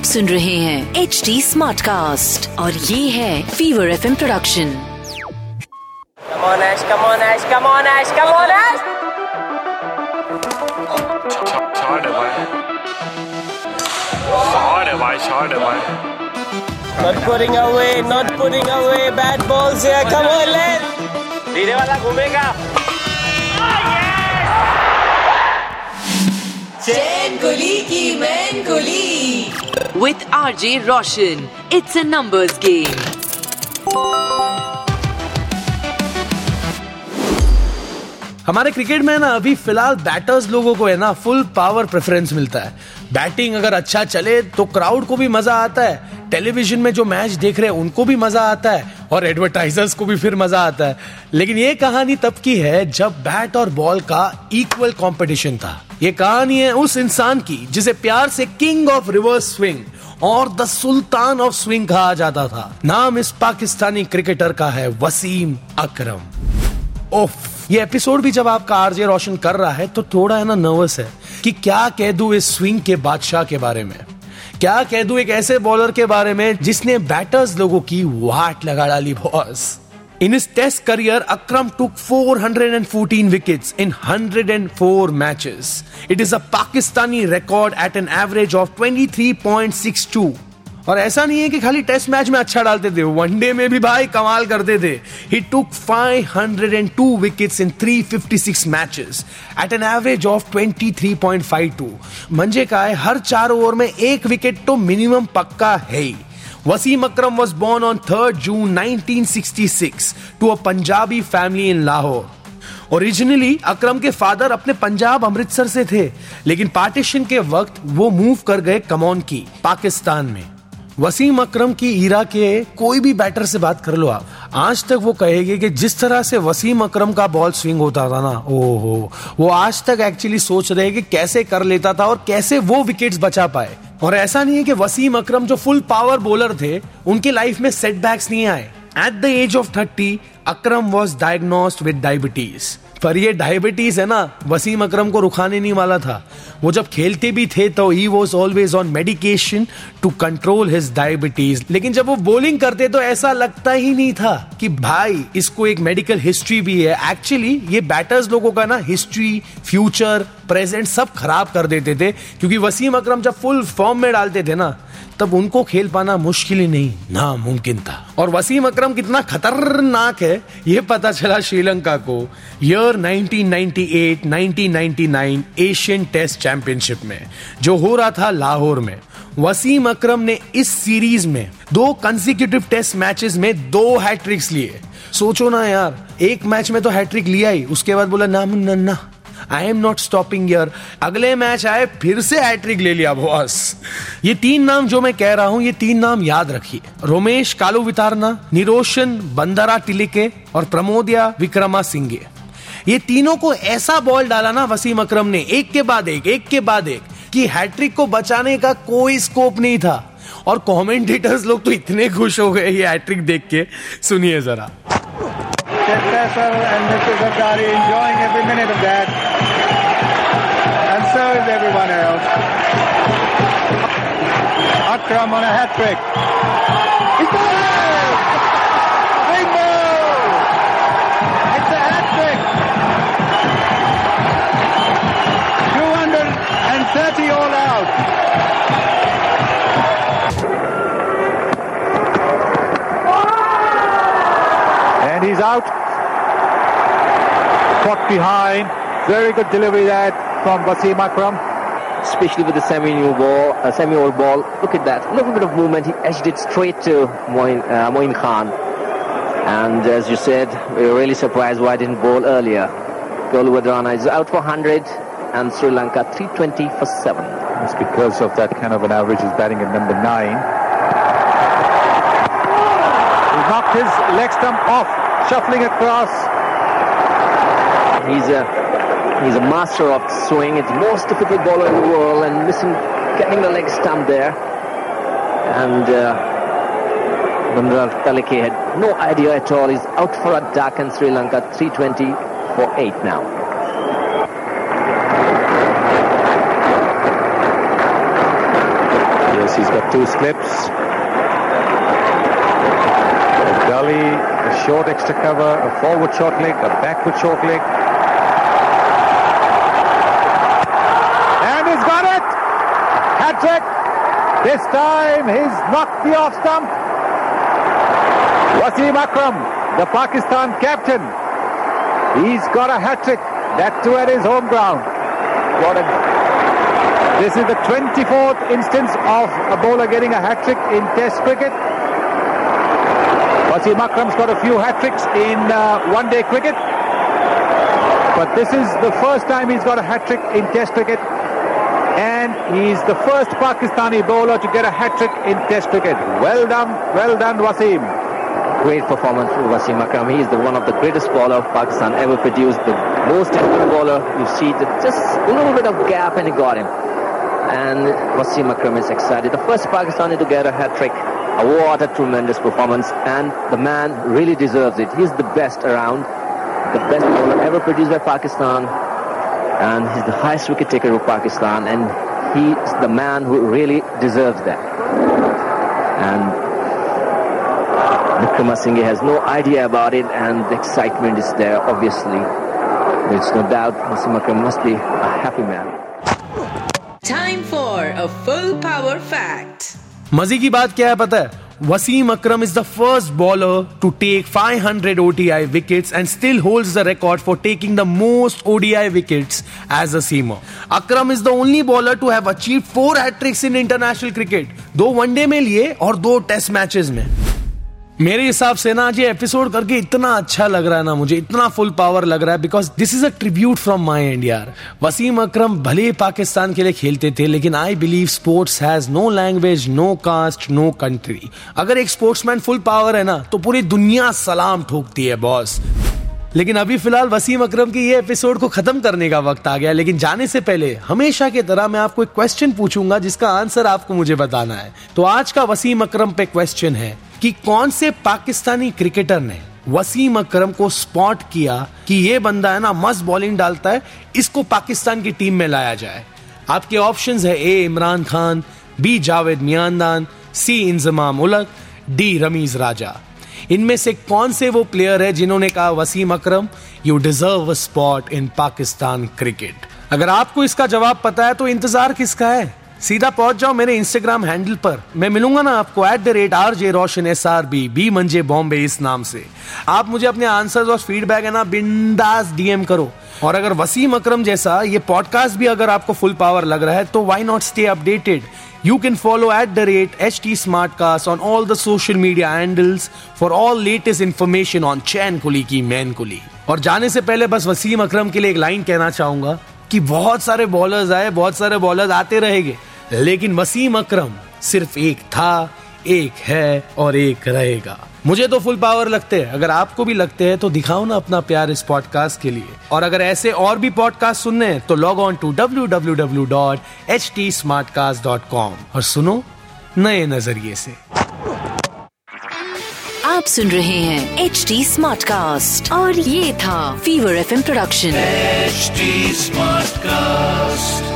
आप सुन रहे हैं एच डी स्मार्ट कास्ट और ये है फीवर एफ़ इम प्रोडक्शन कमोनेश कमोनेश कमोनेश कमोनेश घूमेगा। चैन कुली की man Quli with R J Roshan it's a numbers game हमारे क्रिकेट में ना, अभी फ़िलहाल बैटर्स लोगों को है ना फुल पावर प्रेफरेंस मिलता है। बैटिंग अगर अच्छा चले तो क्राउड को भी मज़ा आता है। टेलीविज़न में जो मैच देख रहे हैं, उनको भी मज़ा आता है। और एडवर्टाइजर्स को भी फिर मज़ा आता है। लेकिन ये कहानी तब की है, जब बैट और बॉल का इक्वल कंपटीशन था। ये कहानी है उस इंसान की, जिसे प्यार से किंग ऑफ़ रिवर्स स्विंग और द सुल्तान ऑफ़ स्विंग कहा जाता था। नाम इस पाकिस्तानी क्रिकेटर का है, वसीम अकरम। ओफ ये एपिसोड भी जब आपका आरजे रोशन कर रहा है तो थोड़ा है ना नर्वस है कि क्या कह दू इस स्विंग के बादशाह के बारे में क्या कह दू एक ऐसे बॉलर के बारे में जिसने बैटर्स लोगों की वाट लगा डाली boss In his test career, Akram took 414 wickets in 104 matches. It is a Pakistani record at an average of 23.62. और ऐसा नहीं है कि खाली टेस्ट मैच में अच्छा डालते थे। वनडे में भी भाई कमाल करते थे। He took 502 wickets in 356 matches at an average of 23.52 मंजे का है, हर चार ओवर में एक विकेट तो मिनिमम पक्का है ही। Wasim Akram was born on 3rd June 1966 to a Punjabi family in Lahore. Originally Akram के फादर अपने पंजाब अमृतसर से थे, लेकिन पार्टीशन के वक्त वो मूव कर गए कमौन की, पाकिस्तान में। वसीम अकरम की ईरा के कोई भी बैटर से बात कर लो आप। आज तक वो कहेंगे कि जिस तरह से वसीम अकरम का बॉल स्विंग होता था ना, ओहो। वो आज तक एक्चुअली सोच रहे हैं कि कैसे कर लेता था और कैसे वो विकेट्स बचा पाए। और ऐसा नहीं है कि वसीम अकरम जो फुल पावर बॉलर थे, उनकी लाइफ में सेटबैक्स नहीं आए। At the age of thirty Akram was diagnosed with diabetes पर ये डायबिटीज़ है ना, वसीम अकरम को रुखाने नहीं वाला था। वो जब खेलते भी थे तो he was always on medication to control his diabetes लेकिन जब वो बॉलिंग करते तो ऐसा लगता ही नहीं था कि भाई, इसको एक मेडिकल हिस्ट्री भी है। एक्चुअली ये बैटर्स लोगों का ना हिस्ट्री फ्यूचर प्रेजेंट सब खराब कर देते थे। क्योंकि वसीम अकरम जब फुल फॉर्म में डालते थे ना तब उनको खेल पाना मुश्किल ही नहीं। नामुमकिन था। और वसीम अकरम कितना खतरनाक है ये पता चला श्रीलंका को। ईयर 1998 1999 एशियन टेस्ट चैंपियनशिप में, जो हो रहा था लाहौर में। वसीम अकरम ने इस सीरीज़ में दो कंसिक्यूटिव टेस्ट मैचेस में दो हैट्रिक्स लिए। सोचो ना यार, एक मैच में तो हैट्रिक लिया ही, उसके बाद बोला ना नन्ना आई एम नॉट स्टॉपिंग यर अगले मैच आए, फिर से हैट्रिक ले लिया बॉस ये तीन नाम जो मैं कह रहा हूँ, ये तीन नाम याद रखिए. रोमेश, कालू वितारना, निरोशन, बंदरा टिलिके और प्रमोदिया विक्रमा सिंगे ये तीनों को ऐसा बॉल डाला ना वसीम अकरम ने, एक के बाद एक एक के बाद एक, कि हैट्रिक को बचाने का कोई स्कोप नहीं था. और कमेंटेटर्स लोग तो इतने खुश हो गए ये हैट्रिक देख के. सुनिए जरा. Ted Faisal and Mr. Zardari enjoying every minute of that. And so is everyone else. Akram on a hat trick. Got it! It's a hat trick. 230 all out. And he's out. Caught behind. Very good delivery there from Wasim Akram. especially with the semi-new ball, uh, semi-old ball. Look at that, a little bit of movement. He edged it straight to Moin, uh, Moin Khan. And as you said, we were really surprised why I didn't bowl earlier. Golu Wadrana is out for 100 and Sri Lanka 320 for 7. It's because of that kind of an average. He's batting at number nine. He knocked his leg stump off, shuffling across. He's a he's a master of swing. It's the most difficult bowler in the world and missing, getting the leg stump there. And uh, Bumrah Talike had no idea at all. He's out for a duck and Sri Lanka 320 for 8 now. Yes, he's got two slips. A gully, a short extra cover, a forward short leg, a backward short leg. And he's got it! This time he's knocked the off stump. Wasim Akram, the Pakistan captain. He's got a hat trick. That too at his home ground. What a this is the 24th instance of a bowler getting a hat trick in Test cricket. Wasim Akram's got a few hat tricks in uh, one-day cricket, but this is the first time he's got a hat trick in Test cricket, and he's the first Pakistani bowler to get a hat trick in Test cricket. Well done, well done, Wasim. Great performance for Wasim Akram. He is the one of the greatest bowler Pakistan ever produced. The most technical bowler. You see just a little bit of gap and he got him. And Wasim Akram is excited. The first Pakistani to get a hat trick. Oh, what a tremendous performance. And the man really deserves it. He's the best around. The best bowler ever produced by Pakistan And he's the highest wicket taker of Pakistan. And he's the man who really deserves that. And Vikramasinghe has no idea about it and the excitement is there obviously. There's no doubt Wasim Akram must be a happy man. Time for a full power fact. मजे की बात क्या है पता है Wasim Akram is the first bowler to take 500 ODI wickets and still holds the record for taking the most ODI wickets as a seamer. Akram is the only bowler to have achieved four hat tricks in international cricket. दो one day में लिए और दो test matches में मेरे हिसाब से ना ये एपिसोड करके इतना अच्छा लग रहा है ना मुझे, इतना फुल पावर लग रहा है because this is a tribute from my end यार। वसीम अकरम भले पाकिस्तान के लिए खेलते थे, लेकिन I believe sports has no language no caste no country अगर एक स्पोर्ट्समैन फुल पावर है ना तो पूरी दुनिया सलाम ठोकती है बॉस लेकिन अभी फ़िलहाल वसीम अकरम की ये एपिसोड को खत्म करने का वक्त आ गया, लेकिन जाने से पहले हमेशा की तरह मैं आपको एक क्वेश्चन पूछूँगा, जिसका आंसर आपको मुझे बताना है। तो आज का वसीम अकरम पे क्वेश्चन है। कि कौन से पाकिस्तानी क्रिकेटर ने वसीम अकरम को स्पॉट किया कि ये बंदा है ना, मस्त बॉलिंग डालता है, इसको पाकिस्तान की टीम में लाया जाए। आपके ऑप्शन है A Imran Khan, B Javed Miandad, C Inzamam ul Haq, D Rameez राजा। इनमें से कौन से वो प्लेयर है जिन्होंने कहा, Wasim Akram you deserve a spot in Pakistan cricket अगर आपको इसका जवाब पता है तो इंतज़ार किसका है? सीधा पहुँच जाओ मेरे इंस्टाग्राम हैंडल पर। मैं मिलूँगा ना आपको at the rate R J Roshan S R B B मंजे बॉम्बे इस नाम से। आप मुझे अपने आंसर्स और फीडबैक है ना बिंदास डीएम करो। और अगर वसीम अकरम जैसा ये पॉडकास्ट भी अगर आपको फुल पावर लग रहा है तो why not stay updated you can follow at the rate H T Smartcast on all the social media handles for all latest information on Chain Kulii Ki Main Kulii और जाने से पहले बस वसीम अकरम के लिए एक लाइन कहना चाहूँगा कि बहुत सारे बॉलर्स आए, बहुत सारे बॉलर्स आते रहेंगे। लेकिन वसीम अकरम सिर्फ़ एक था एक है और एक रहेगा। मुझे तो फुल पावर लगते हैं। अगर आपको भी लगते हैं तो दिखाओ ना अपना प्यार इस पॉडकास्ट के लिए। और अगर ऐसे और भी पॉडकास्ट सुनने हैं तो log on to W W W dot H T Smartcast dot com और सुनो नए नज़रिए से। आप सुन रहे हैं एच टी स्मार्ट कास्ट और ये था Fever F production H Smartcast